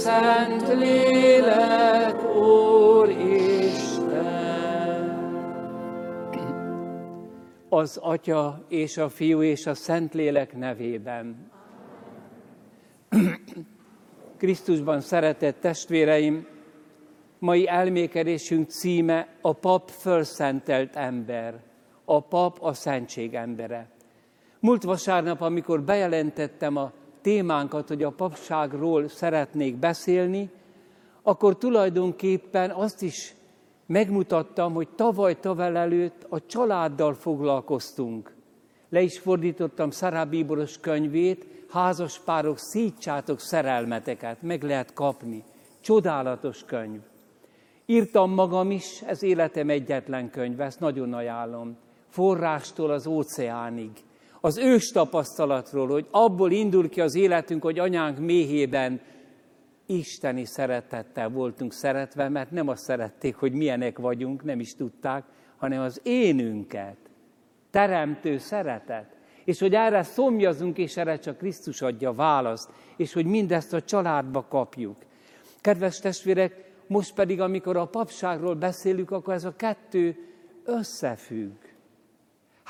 szent lélek, Úr Isten. Az Atya és a Fiú és a Szent Lélek nevében. Krisztusban szeretett testvéreim, mai elmékedésünk címe a pap fölszentelt ember. A pap a szentség embere. Múlt vasárnap, amikor bejelentettem a témánkat, hogy a papságról szeretnék beszélni, akkor tulajdonképpen azt is megmutattam, hogy tavaly tavel előtt a családdal foglalkoztunk. Le is fordítottam Szará Bíboros könyvét, házas párok, szítsátok szerelmeteket, meg lehet kapni. Csodálatos könyv. Írtam magam is, ez életem egyetlen könyv, ezt nagyon ajánlom. Forrástól az óceánig az ős tapasztalatról, hogy abból indul ki az életünk, hogy anyánk méhében isteni szeretettel voltunk szeretve, mert nem azt szerették, hogy milyenek vagyunk, nem is tudták, hanem az énünket, teremtő szeretet. És hogy erre szomjazunk, és erre csak Krisztus adja választ, és hogy mindezt a családba kapjuk. Kedves testvérek, most pedig, amikor a papságról beszélünk, akkor ez a kettő összefügg.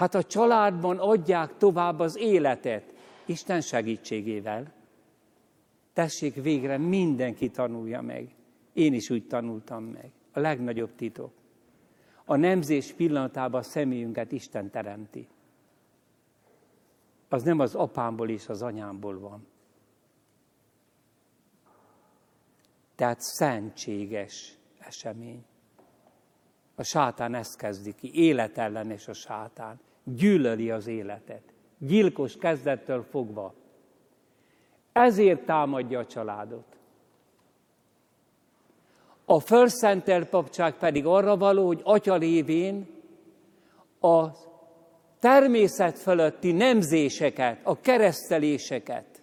Hát a családban adják tovább az életet, Isten segítségével. Tessék végre, mindenki tanulja meg. Én is úgy tanultam meg. A legnagyobb titok. A nemzés pillanatában a személyünket Isten teremti. Az nem az apámból és az anyámból van. Tehát szentséges esemény. A sátán ezt kezdi ki, életellenes a sátán gyűlöli az életet. Gyilkos kezdettől fogva. Ezért támadja a családot. A fölszentelt papság pedig arra való, hogy atya lévén a természet fölötti nemzéseket, a kereszteléseket,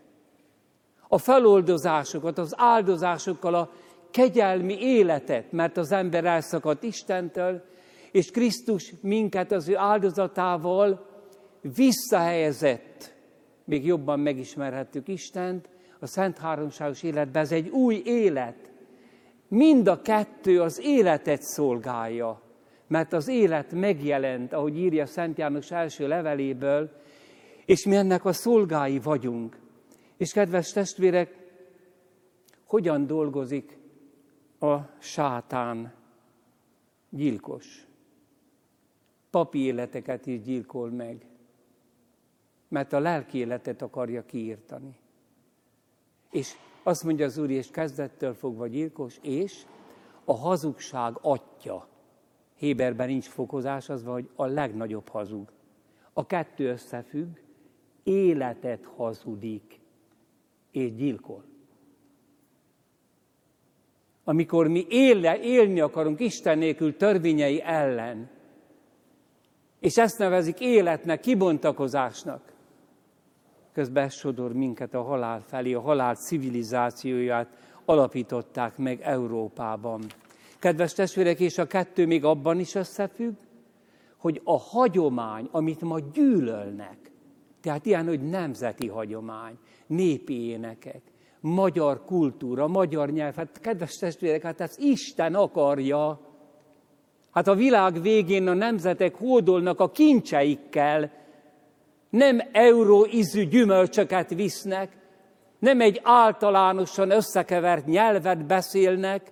a feloldozásokat, az áldozásokkal a kegyelmi életet, mert az ember elszakadt Istentől, és Krisztus minket az ő áldozatával visszahelyezett, még jobban megismerhettük Istent, a Szent Háromságos életben. Ez egy új élet. Mind a kettő az életet szolgálja, mert az élet megjelent, ahogy írja Szent János első leveléből, és mi ennek a szolgái vagyunk. És kedves testvérek, hogyan dolgozik a sátán gyilkos? Papi életeket is gyilkol meg, mert a lelki életet akarja kiírtani. És azt mondja az Úr, és kezdettől fogva gyilkos, és a hazugság atya. Héberben nincs fokozás, az van, hogy a legnagyobb hazug. A kettő összefügg, életet hazudik, és gyilkol. Amikor mi éle, élni akarunk Isten nélkül törvényei ellen, és ezt nevezik életnek, kibontakozásnak. Közben sodor minket a halál felé, a halál civilizációját alapították meg Európában. Kedves testvérek, és a kettő még abban is összefügg, hogy a hagyomány, amit ma gyűlölnek, tehát ilyen, hogy nemzeti hagyomány, népi énekek, magyar kultúra, magyar nyelv, hát kedves testvérek, hát ezt Isten akarja, Hát a világ végén a nemzetek hódolnak a kincseikkel, nem euró ízű gyümölcsöket visznek, nem egy általánosan összekevert nyelvet beszélnek,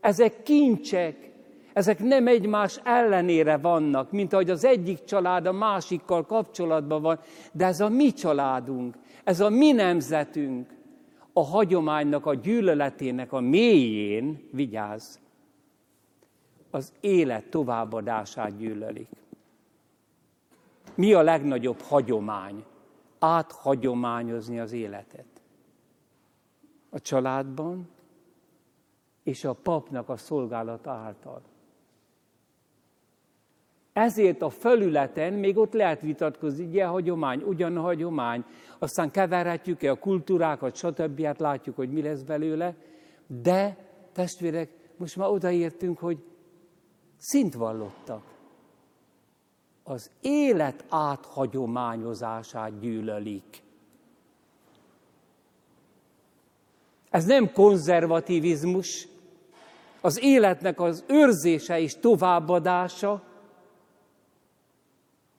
ezek kincsek, ezek nem egymás ellenére vannak, mint ahogy az egyik család a másikkal kapcsolatban van, de ez a mi családunk, ez a mi nemzetünk, a hagyománynak, a gyűlöletének a mélyén, vigyázz, az élet továbbadását gyűlölik. Mi a legnagyobb hagyomány? Áthagyományozni az életet. A családban és a papnak a szolgálata által. Ezért a felületen még ott lehet vitatkozni, ugye hagyomány, ugyan hagyomány, aztán keverhetjük-e a kultúrákat, stb. Hát látjuk, hogy mi lesz belőle, de testvérek, most már odaértünk, hogy szint vallottak. Az élet áthagyományozását gyűlölik. Ez nem konzervativizmus, az életnek az őrzése és továbbadása,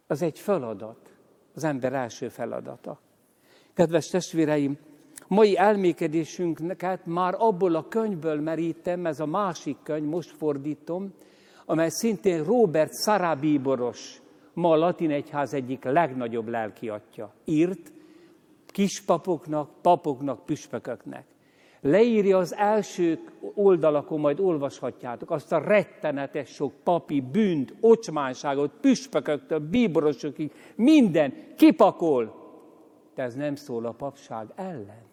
az egy feladat, az ember első feladata. Kedves testvéreim, mai elmékedésünket már abból a könyvből merítem, ez a másik könyv, most fordítom, amely szintén Robert Sarabíboros, ma a latin egyház egyik legnagyobb lelkiatja, írt kispapoknak, papoknak, püspököknek. Leírja az első oldalakon, majd olvashatjátok, azt a rettenetes sok papi bűnt, ocsmánságot, püspököktől, bíborosokig, minden kipakol. De ez nem szól a papság ellen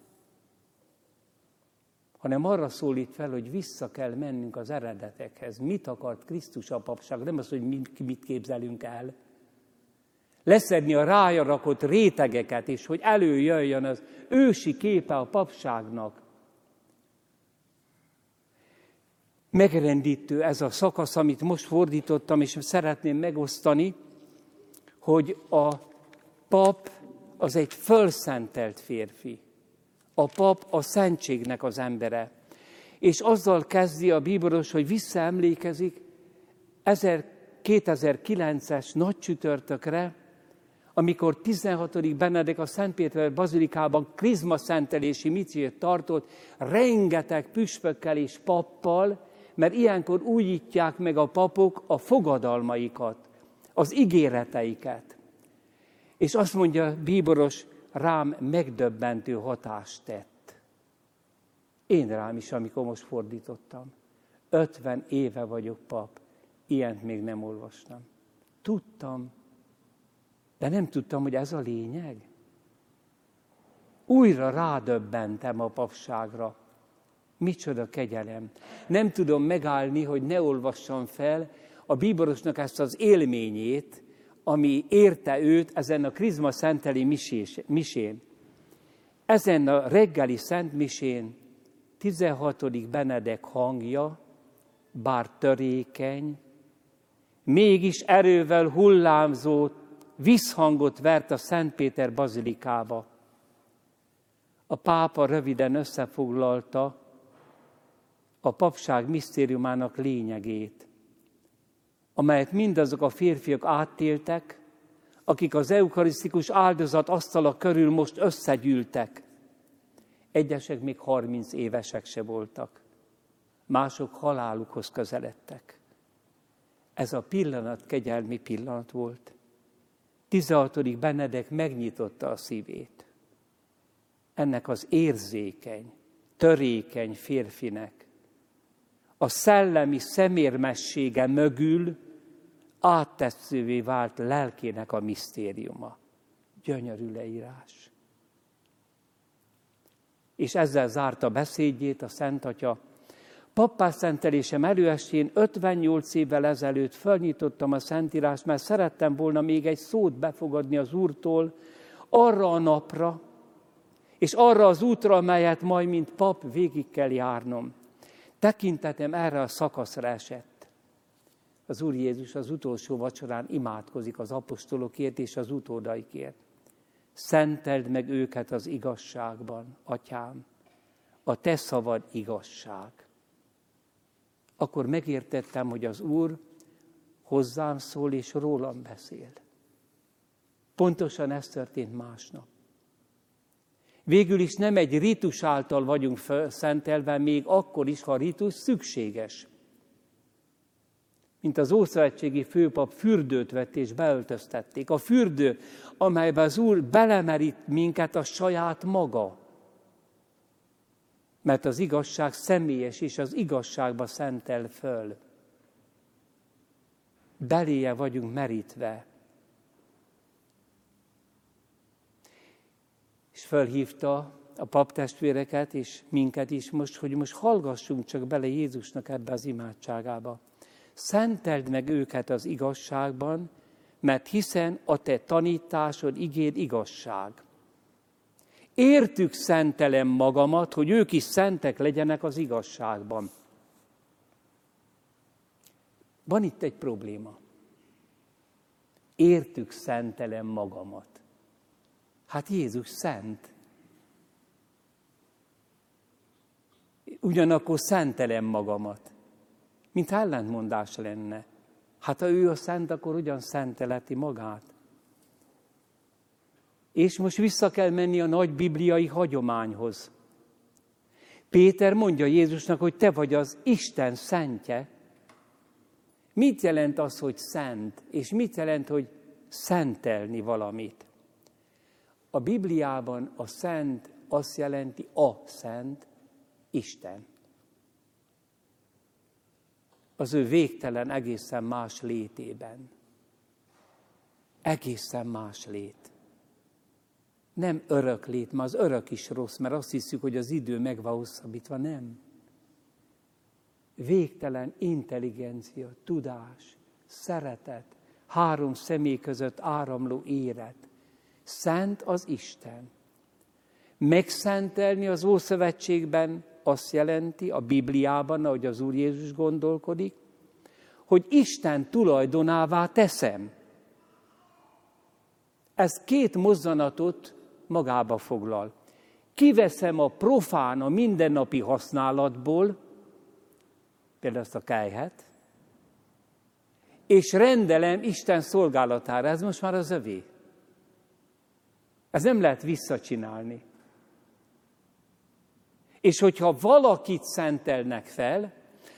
hanem arra szólít fel, hogy vissza kell mennünk az eredetekhez. Mit akart Krisztus a papság? Nem az, hogy mit, képzelünk el. Leszedni a rája rakott rétegeket, és hogy előjöjjön az ősi képe a papságnak. Megrendítő ez a szakasz, amit most fordítottam, és szeretném megosztani, hogy a pap az egy fölszentelt férfi a pap a szentségnek az embere. És azzal kezdi a bíboros, hogy visszaemlékezik 2009-es nagy csütörtökre, amikor 16. Benedek a Szentpéter bazilikában krizma szentelési micét tartott, rengeteg püspökkel és pappal, mert ilyenkor újítják meg a papok a fogadalmaikat, az ígéreteiket. És azt mondja Bíboros, rám megdöbbentő hatást tett. Én rám is, amikor most fordítottam. 50 éve vagyok pap, ilyent még nem olvastam. Tudtam, de nem tudtam, hogy ez a lényeg. Újra rádöbbentem a papságra. Micsoda kegyelem. Nem tudom megállni, hogy ne olvassam fel a bíborosnak ezt az élményét, ami érte őt ezen a krizma szenteli misés, misén. Ezen a reggeli szent misén 16. Benedek hangja, bár törékeny, mégis erővel hullámzó visszhangot vert a Szent Péter bazilikába. A pápa röviden összefoglalta a papság misztériumának lényegét amelyet mindazok a férfiak áttéltek, akik az eukarisztikus áldozat asztala körül most összegyűltek. Egyesek még 30 évesek se voltak, mások halálukhoz közeledtek. Ez a pillanat kegyelmi pillanat volt. 16. Benedek megnyitotta a szívét. Ennek az érzékeny, törékeny férfinek a szellemi szemérmessége mögül áttetszővé vált lelkének a misztériuma. Gyönyörű leírás. És ezzel zárta beszédjét a Szent Atya. Pappás előestén 58 évvel ezelőtt fölnyitottam a Szentírást, mert szerettem volna még egy szót befogadni az Úrtól arra a napra, és arra az útra, amelyet majd, mint pap, végig kell járnom. Tekintetem erre a szakaszra esett. Az Úr Jézus az utolsó vacsorán imádkozik az apostolokért és az utódaikért. Szenteld meg őket az igazságban, atyám. A te szavad igazság. Akkor megértettem, hogy az Úr hozzám szól és rólam beszél. Pontosan ez történt másnap. Végül is nem egy ritus által vagyunk szentelve, még akkor is, ha a ritus szükséges. Mint az Ószövetségi főpap fürdőt vett és beöltöztették. A fürdő, amelyben az Úr belemerít minket a saját maga. Mert az igazság személyes, és az igazságba szentel föl. Beléje vagyunk merítve. És felhívta a paptestvéreket és minket is most, hogy most hallgassunk csak bele Jézusnak ebbe az imádságába. Szenteld meg őket az igazságban, mert hiszen a te tanításod igéd igazság. Értük szentelem magamat, hogy ők is szentek legyenek az igazságban. Van itt egy probléma. Értük szentelem magamat. Hát Jézus szent. ugyanakkor szentelem magamat. Mint ellentmondás lenne. Hát ha ő a szent, akkor ugyan szenteleti magát. És most vissza kell menni a nagy bibliai hagyományhoz. Péter mondja Jézusnak, hogy te vagy az Isten szentje. Mit jelent az, hogy szent, és mit jelent, hogy szentelni valamit? A Bibliában a szent azt jelenti a szent, Isten. Az ő végtelen, egészen más létében. Egészen más lét. Nem örök lét, mert az örök is rossz, mert azt hiszük, hogy az idő meg van hosszabbítva. Nem. Végtelen intelligencia, tudás, szeretet, három személy között áramló élet. Szent az Isten. Megszentelni az Ószövetségben azt jelenti, a Bibliában, ahogy az Úr Jézus gondolkodik, hogy Isten tulajdonává teszem. Ez két mozzanatot magába foglal. Kiveszem a profán, a mindennapi használatból, például ezt a kájhet, és rendelem Isten szolgálatára. Ez most már az övé. Ez nem lehet visszacsinálni. És hogyha valakit szentelnek fel,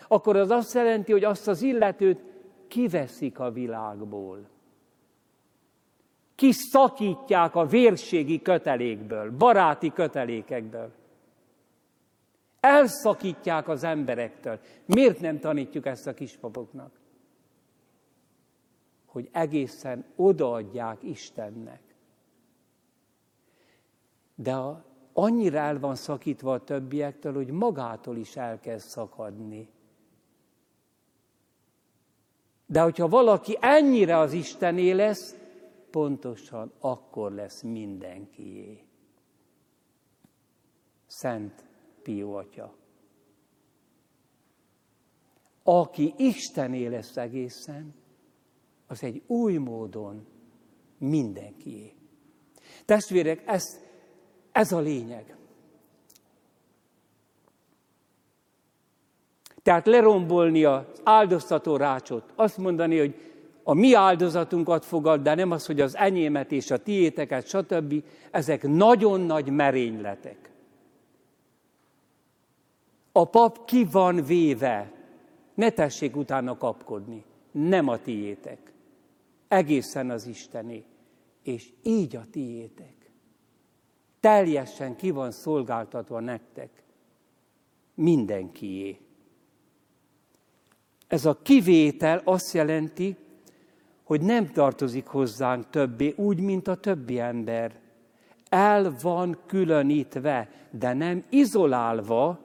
akkor az azt jelenti, hogy azt az illetőt kiveszik a világból. Kiszakítják a vérségi kötelékből, baráti kötelékekből. Elszakítják az emberektől. Miért nem tanítjuk ezt a kispapoknak? Hogy egészen odaadják Istennek. De annyira el van szakítva a többiektől, hogy magától is elkezd szakadni. De hogyha valaki ennyire az Istené lesz, pontosan akkor lesz mindenkié. Szent Pió Atya. Aki Istené lesz egészen, az egy új módon mindenkié. Testvérek, ezt ez a lényeg. Tehát lerombolni az áldoztató rácsot, azt mondani, hogy a mi áldozatunkat fogad, de nem az, hogy az enyémet és a tiéteket, stb. Ezek nagyon nagy merényletek. A pap ki van véve, ne tessék utána kapkodni, nem a tiétek. Egészen az Istené, és így a tiétek teljesen ki van szolgáltatva nektek. Mindenkié. Ez a kivétel azt jelenti, hogy nem tartozik hozzánk többé, úgy, mint a többi ember. El van különítve, de nem izolálva,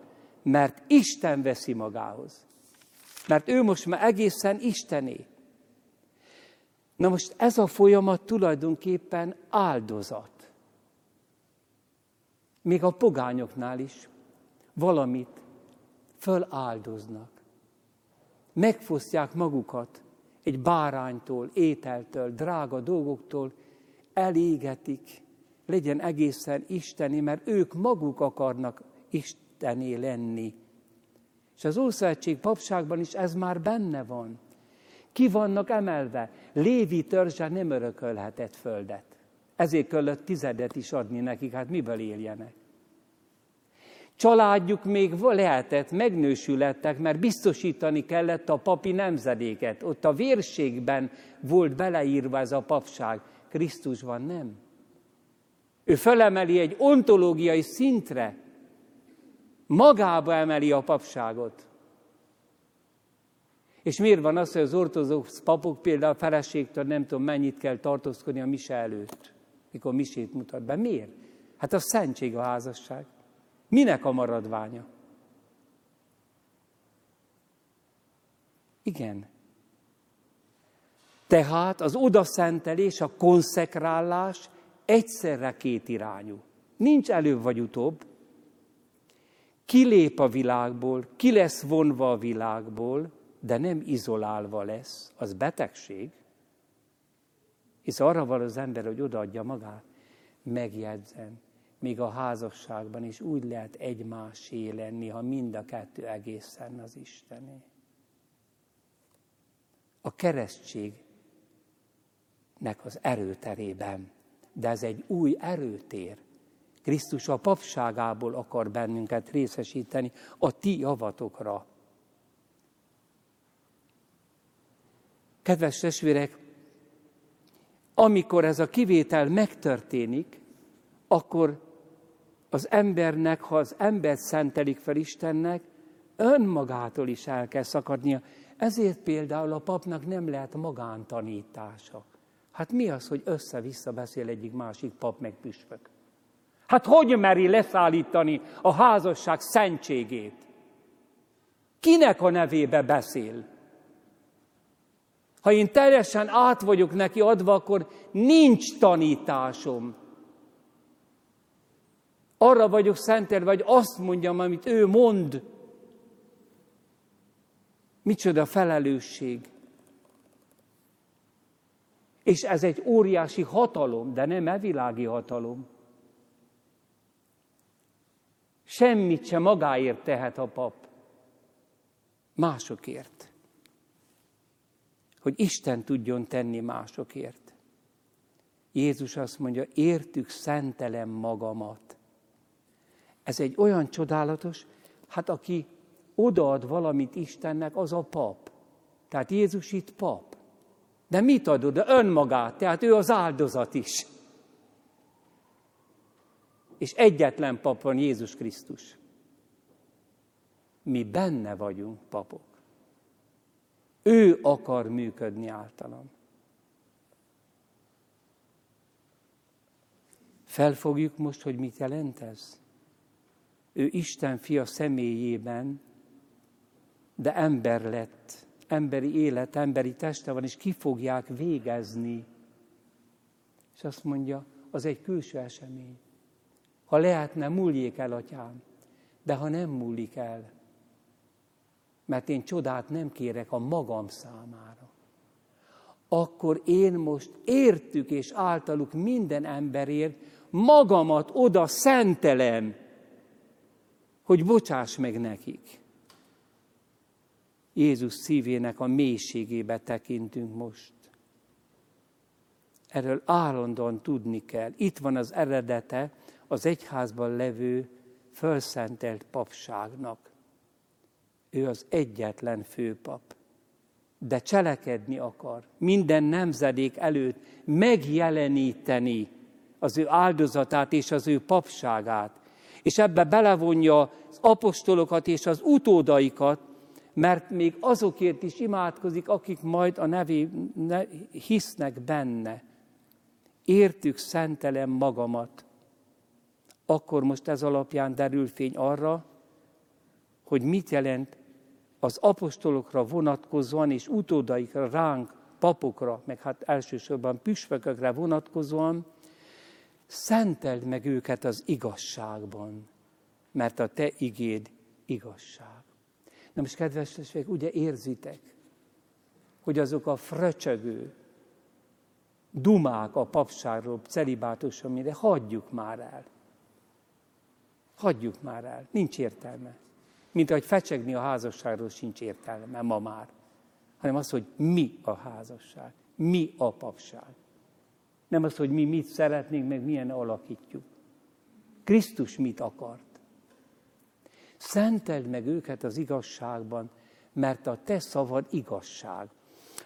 mert Isten veszi magához. Mert ő most már egészen Istené. Na most ez a folyamat tulajdonképpen áldozat még a pogányoknál is valamit föláldoznak. Megfosztják magukat egy báránytól, ételtől, drága dolgoktól, elégetik, legyen egészen isteni, mert ők maguk akarnak istené lenni. És az Ószövetség papságban is ez már benne van. Ki vannak emelve? Lévi törzse nem örökölhetett földet. Ezért kellett tizedet is adni nekik, hát miből éljenek. Családjuk még lehetett, megnősülettek, mert biztosítani kellett a papi nemzedéket. Ott a vérségben volt beleírva ez a papság. Krisztusban nem. Ő felemeli egy ontológiai szintre, magába emeli a papságot. És miért van az, hogy az ortodox papok például a feleségtől nem tudom mennyit kell tartózkodni a mise előtt, mikor misét mutat be? Miért? Hát a szentség a házasság. Minek a maradványa? Igen. Tehát az odaszentelés, a konszekrálás egyszerre két irányú. Nincs előbb vagy utóbb. Kilép a világból, ki lesz vonva a világból, de nem izolálva lesz, az betegség. Hisz arra van az ember, hogy odaadja magát. Megjegyzem, még a házasságban is úgy lehet egymásé lenni, ha mind a kettő egészen az Istené. A keresztségnek az erőterében, de ez egy új erőtér. Krisztus a papságából akar bennünket részesíteni a ti javatokra. Kedves testvérek, amikor ez a kivétel megtörténik, akkor az embernek, ha az ember szentelik fel Istennek, önmagától is el kell szakadnia. Ezért például a papnak nem lehet magántanítása. Hát mi az, hogy össze-vissza beszél egyik másik pap meg püspök? Hát hogy meri leszállítani a házasság szentségét? Kinek a nevébe beszél? Ha én teljesen át vagyok neki adva, akkor nincs tanításom. Arra vagyok szentelve, vagy azt mondjam, amit ő mond. Micsoda felelősség. És ez egy óriási hatalom, de nem evilági hatalom. Semmit sem magáért tehet a pap. Másokért. Hogy Isten tudjon tenni másokért. Jézus azt mondja, értük szentelem magamat. Ez egy olyan csodálatos, hát aki odaad valamit Istennek, az a pap. Tehát Jézus itt pap. De mit ad oda? Önmagát, tehát ő az áldozat is. És egyetlen pap van Jézus Krisztus. Mi benne vagyunk papok. Ő akar működni általam. Felfogjuk most, hogy mit jelent ez? Ő Isten fia személyében, de ember lett, emberi élet, emberi teste van, és ki fogják végezni. És azt mondja, az egy külső esemény. Ha lehetne, múljék el, atyám, de ha nem múlik el, mert én csodát nem kérek a magam számára, akkor én most értük és általuk minden emberért magamat oda szentelem, hogy bocsáss meg nekik. Jézus szívének a mélységébe tekintünk most. Erről állandóan tudni kell. Itt van az eredete az egyházban levő fölszentelt papságnak. Ő az egyetlen főpap. De cselekedni akar. Minden nemzedék előtt megjeleníteni az ő áldozatát és az ő papságát és ebbe belevonja az apostolokat és az utódaikat, mert még azokért is imádkozik, akik majd a nevé ne, hisznek benne. Értük szentelem magamat. Akkor most ez alapján derül fény arra, hogy mit jelent az apostolokra vonatkozóan és utódaikra, ránk, papokra, meg hát elsősorban püspökökre vonatkozóan, szenteld meg őket az igazságban, mert a te igéd igazság. Na most, kedves testvérek, ugye érzitek, hogy azok a fröcsögő dumák a papságról, celibátuson, mire hagyjuk már el. Hagyjuk már el, nincs értelme. Mint ahogy fecsegni a házasságról sincs értelme ma már. Hanem az, hogy mi a házasság, mi a papság. Nem az, hogy mi mit szeretnénk, meg milyen alakítjuk. Krisztus mit akart. Szenteld meg őket az igazságban, mert a te szavad igazság.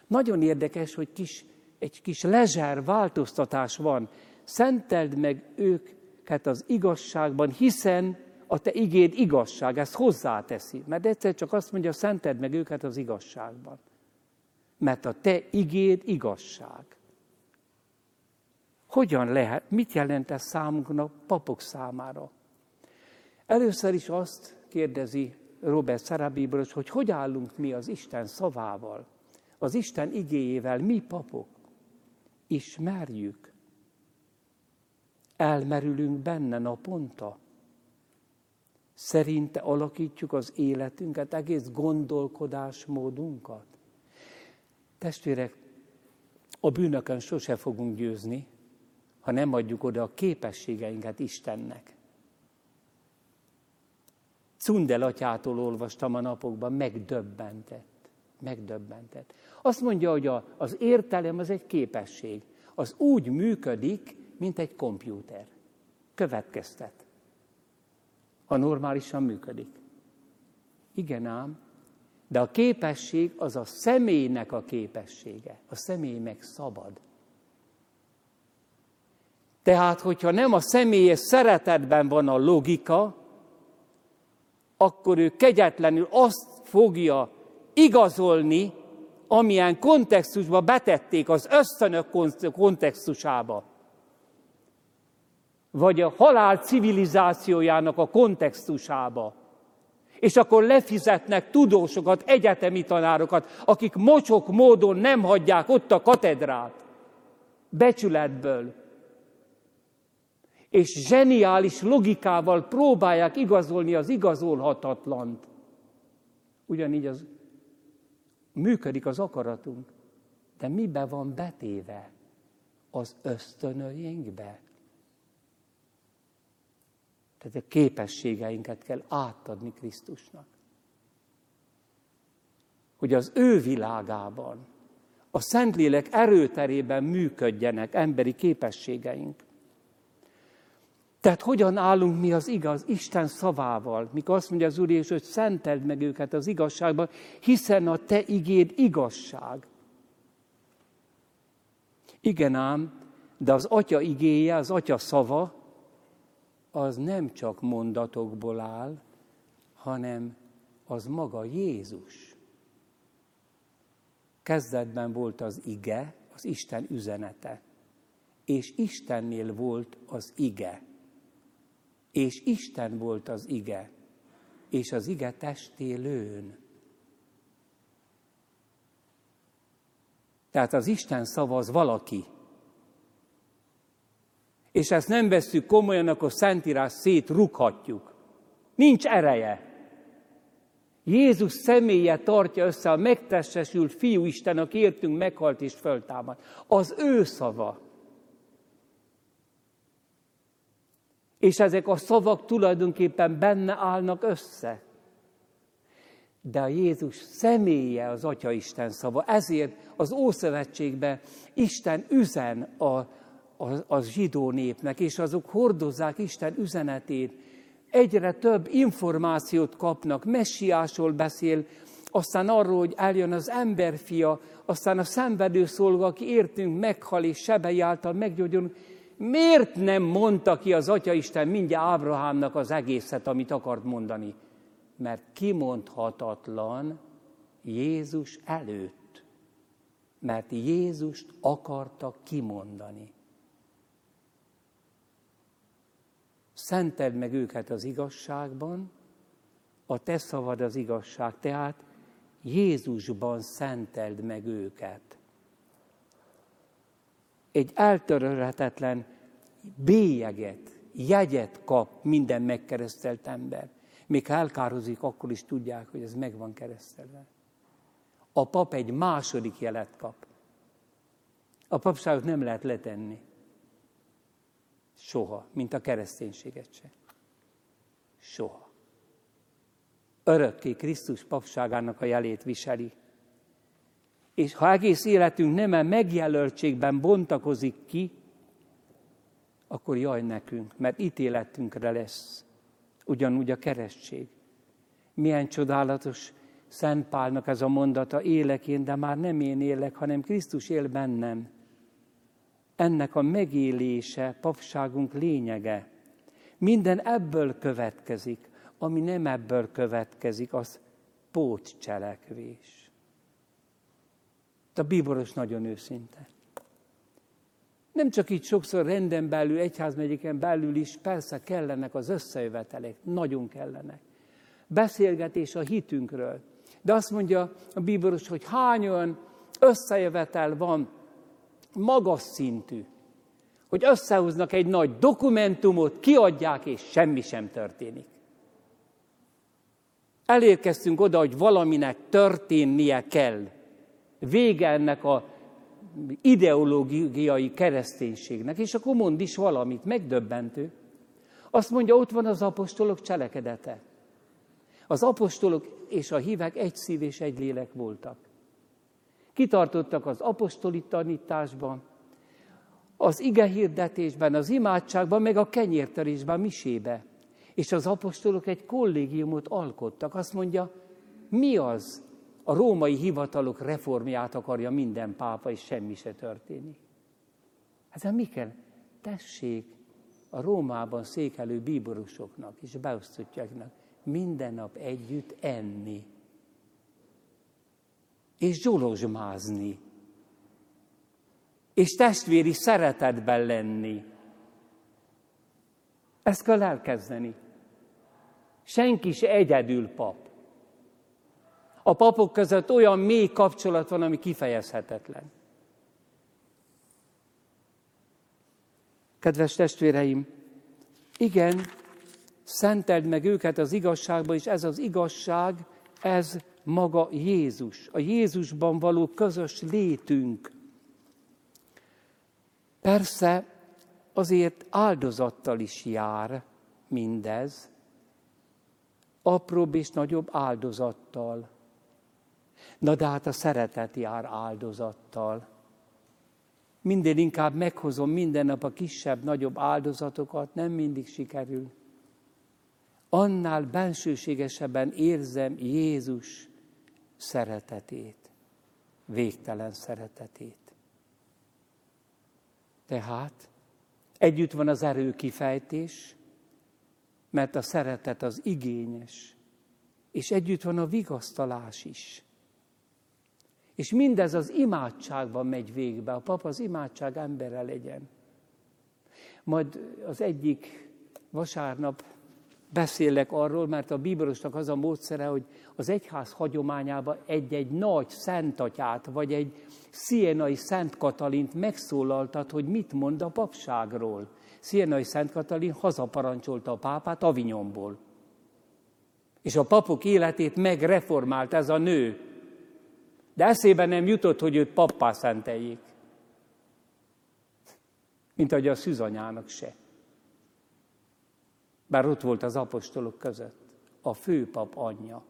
Nagyon érdekes, hogy kis, egy kis lezsár változtatás van. Szenteld meg őket az igazságban, hiszen a te igéd igazság, ezt hozzáteszi. Mert egyszer csak azt mondja, szenteld meg őket az igazságban. Mert a te igéd igazság. Hogyan lehet, mit jelent ez számunkra, papok számára? Először is azt kérdezi Robert Szarabibros, hogy hogy állunk mi az Isten szavával, az Isten igéjével, mi papok. Ismerjük. Elmerülünk benne naponta. Szerinte alakítjuk az életünket, egész gondolkodásmódunkat. Testvérek, a bűnökön sose fogunk győzni, ha nem adjuk oda a képességeinket Istennek. Cundel atyától olvastam a napokban, megdöbbentett. Megdöbbentett. Azt mondja, hogy a, az értelem az egy képesség. Az úgy működik, mint egy kompjúter. Következtet. Ha normálisan működik. Igen ám, de a képesség az a személynek a képessége. A személy meg szabad. Tehát, hogyha nem a személyes szeretetben van a logika, akkor ő kegyetlenül azt fogja igazolni, amilyen kontextusba betették az ösztönök kontextusába. Vagy a halál civilizációjának a kontextusába. És akkor lefizetnek tudósokat, egyetemi tanárokat, akik mocsok módon nem hagyják ott a katedrát. Becsületből és zseniális logikával próbálják igazolni az igazolhatatlant. Ugyanígy az működik az akaratunk, de mibe van betéve? Az ösztönöinkbe. Tehát a képességeinket kell átadni Krisztusnak. Hogy az ő világában, a Szentlélek erőterében működjenek emberi képességeink. Tehát hogyan állunk mi az igaz Isten szavával, mikor azt mondja az Úr Jézus, hogy szenteld meg őket az igazságban, hiszen a te igéd igazság. Igen ám, de az atya igéje, az atya szava, az nem csak mondatokból áll, hanem az maga Jézus. Kezdetben volt az ige, az Isten üzenete, és Istennél volt az ige és Isten volt az ige, és az ige testélőn. Tehát az Isten szava az valaki. És ezt nem veszük komolyan, akkor Szentírás szétrughatjuk. Nincs ereje. Jézus személye tartja össze a megtestesült fiú Isten, aki értünk meghalt és föltámad. Az ő szava. És ezek a szavak tulajdonképpen benne állnak össze. De a Jézus személye az Atya Isten szava. Ezért az Ószövetségben Isten üzen a, a, a zsidó népnek, és azok hordozzák Isten üzenetét. Egyre több információt kapnak, messiásról beszél, aztán arról, hogy eljön az emberfia, aztán a szenvedő szolga, aki értünk meghal és sebei által meggyógyul, Miért nem mondta ki az Atyaisten mindjárt Ábrahámnak az egészet, amit akart mondani? Mert kimondhatatlan Jézus előtt. Mert Jézust akarta kimondani. Szenteld meg őket az igazságban, a te szavad az igazság, tehát Jézusban szenteld meg őket egy eltörölhetetlen bélyeget, jegyet kap minden megkeresztelt ember. Még ha elkározik, akkor is tudják, hogy ez meg van keresztelve. A pap egy második jelet kap. A papságot nem lehet letenni. Soha, mint a kereszténységet se. Soha. Örökké Krisztus papságának a jelét viseli és ha egész életünk nem a megjelöltségben bontakozik ki, akkor jaj nekünk, mert ítéletünkre lesz. Ugyanúgy a keresztség. Milyen csodálatos Szent Pálnak ez a mondata, élek én, de már nem én élek, hanem Krisztus él bennem. Ennek a megélése papságunk lényege. Minden ebből következik, ami nem ebből következik, az pótcselekvés. A bíboros nagyon őszinte. Nem csak így sokszor renden belül, egyházmegyéken belül is, persze kellenek az összejövetelek, nagyon kellenek. Beszélgetés a hitünkről. De azt mondja a bíboros, hogy hány olyan összejövetel van magas szintű, hogy összehoznak egy nagy dokumentumot, kiadják, és semmi sem történik. Elérkeztünk oda, hogy valaminek történnie kell vége ennek a ideológiai kereszténységnek, és akkor mond is valamit, megdöbbentő. Azt mondja, ott van az apostolok cselekedete. Az apostolok és a hívek egy szív és egy lélek voltak. Kitartottak az apostoli tanításban, az ige hirdetésben, az imádságban, meg a kenyértörésben, misébe. És az apostolok egy kollégiumot alkottak. Azt mondja, mi az? A római hivatalok reformját akarja minden pápa, és semmi se történik. Hát mi kell? Tessék a Rómában székelő bíborosoknak és beosztottjaknak minden nap együtt enni. És zsolozsmázni. És testvéri szeretetben lenni. Ezt kell elkezdeni. Senki se egyedül pap. A papok között olyan mély kapcsolat van, ami kifejezhetetlen. Kedves testvéreim, igen, szenteld meg őket az igazságba, és ez az igazság, ez maga Jézus, a Jézusban való közös létünk. Persze azért áldozattal is jár mindez, apróbb és nagyobb áldozattal. Na de hát a szeretet jár áldozattal. Minden inkább meghozom minden nap a kisebb-nagyobb áldozatokat, nem mindig sikerül. Annál bensőségesebben érzem Jézus szeretetét, végtelen szeretetét. Tehát együtt van az erő kifejtés, mert a szeretet az igényes, és együtt van a vigasztalás is. És mindez az imádságban megy végbe. A pap az imádság embere legyen. Majd az egyik vasárnap beszélek arról, mert a bíborosnak az a módszere, hogy az egyház hagyományában egy-egy nagy szentatyát, vagy egy szienai Szent Katalint megszólaltat, hogy mit mond a papságról. Szienai Szent Katalin hazaparancsolta a pápát Avignonból. És a papok életét megreformált ez a nő. De eszébe nem jutott, hogy őt pappá szenteljék. Mint ahogy a szűzanyának se. Bár ott volt az apostolok között. A főpap anyja.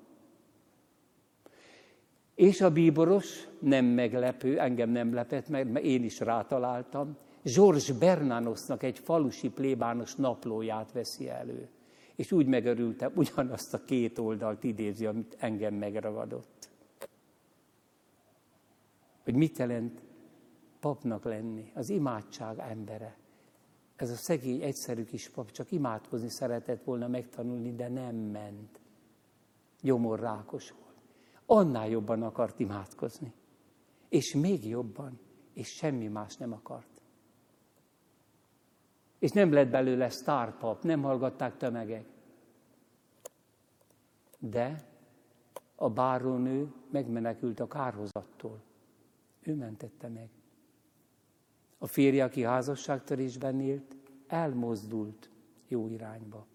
És a bíboros, nem meglepő, engem nem lepett mert én is rátaláltam, George Bernanosnak egy falusi plébános naplóját veszi elő. És úgy megörültem, ugyanazt a két oldalt idézi, amit engem megragadott. Hogy mit jelent papnak lenni, az imádság embere. Ez a szegény, egyszerű kis pap csak imádkozni szeretett volna megtanulni, de nem ment. Gyomorrákos volt. Annál jobban akart imádkozni. És még jobban, és semmi más nem akart. És nem lett belőle sztárpap, nem hallgatták tömegek. De a bárónő megmenekült a kárhozattól. Ő mentette meg. A férje, aki házasságtörésben élt, elmozdult jó irányba.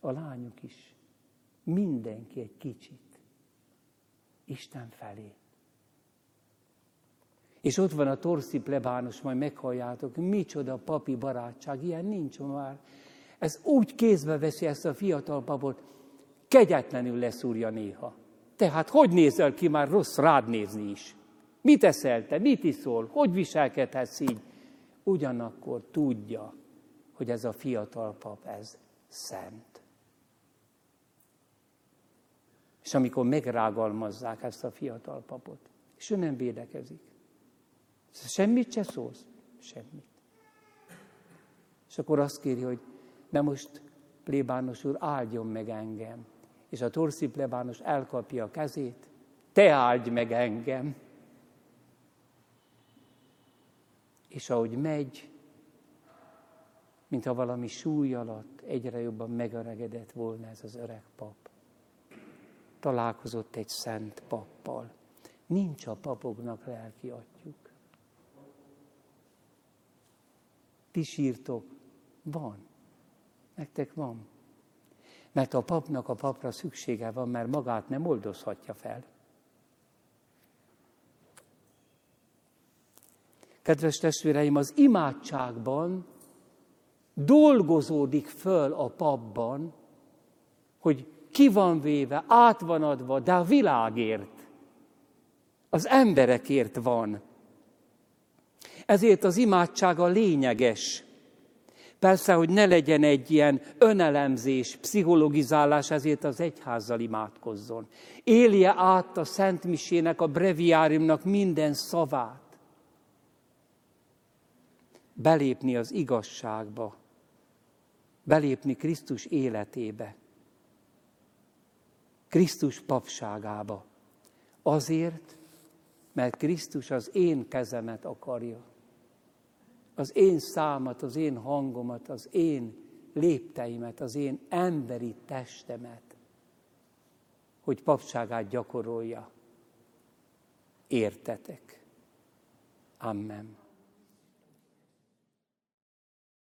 A lányok is. Mindenki egy kicsit. Isten felé. És ott van a torszi plebános, majd meghalljátok, micsoda papi barátság, ilyen nincs már. Ez úgy kézbe veszi ezt a fiatal papot, kegyetlenül leszúrja néha. Tehát hogy nézel ki már rossz rád nézni is? Mit eszel te? Mit iszol? Hogy viselkedhetsz így? Ugyanakkor tudja, hogy ez a fiatal pap, ez szent. És amikor megrágalmazzák ezt a fiatal papot, és ő nem védekezik, Semmit se szólsz? Semmit. És akkor azt kéri, hogy de most plébános úr, áldjon meg engem. És a torszi plébános elkapja a kezét, te áldj meg engem. És ahogy megy, mintha valami súly alatt egyre jobban megöregedett volna ez az öreg pap. Találkozott egy szent pappal. Nincs a papoknak lelki atyuk. Ti sírtok. Van. Nektek van. Mert a papnak a papra szüksége van, mert magát nem oldozhatja fel. Kedves testvéreim, az imádságban dolgozódik föl a papban, hogy ki van véve, át van adva, de a világért, az emberekért van. Ezért az imádság a lényeges. Persze, hogy ne legyen egy ilyen önelemzés, pszichologizálás, ezért az egyházzal imádkozzon. Élje át a Szent Misének, a breviáriumnak minden szavát. Belépni az igazságba, belépni Krisztus életébe, Krisztus papságába. Azért, mert Krisztus az én kezemet akarja az én számat, az én hangomat, az én lépteimet, az én emberi testemet, hogy papságát gyakorolja. Értetek. Amen.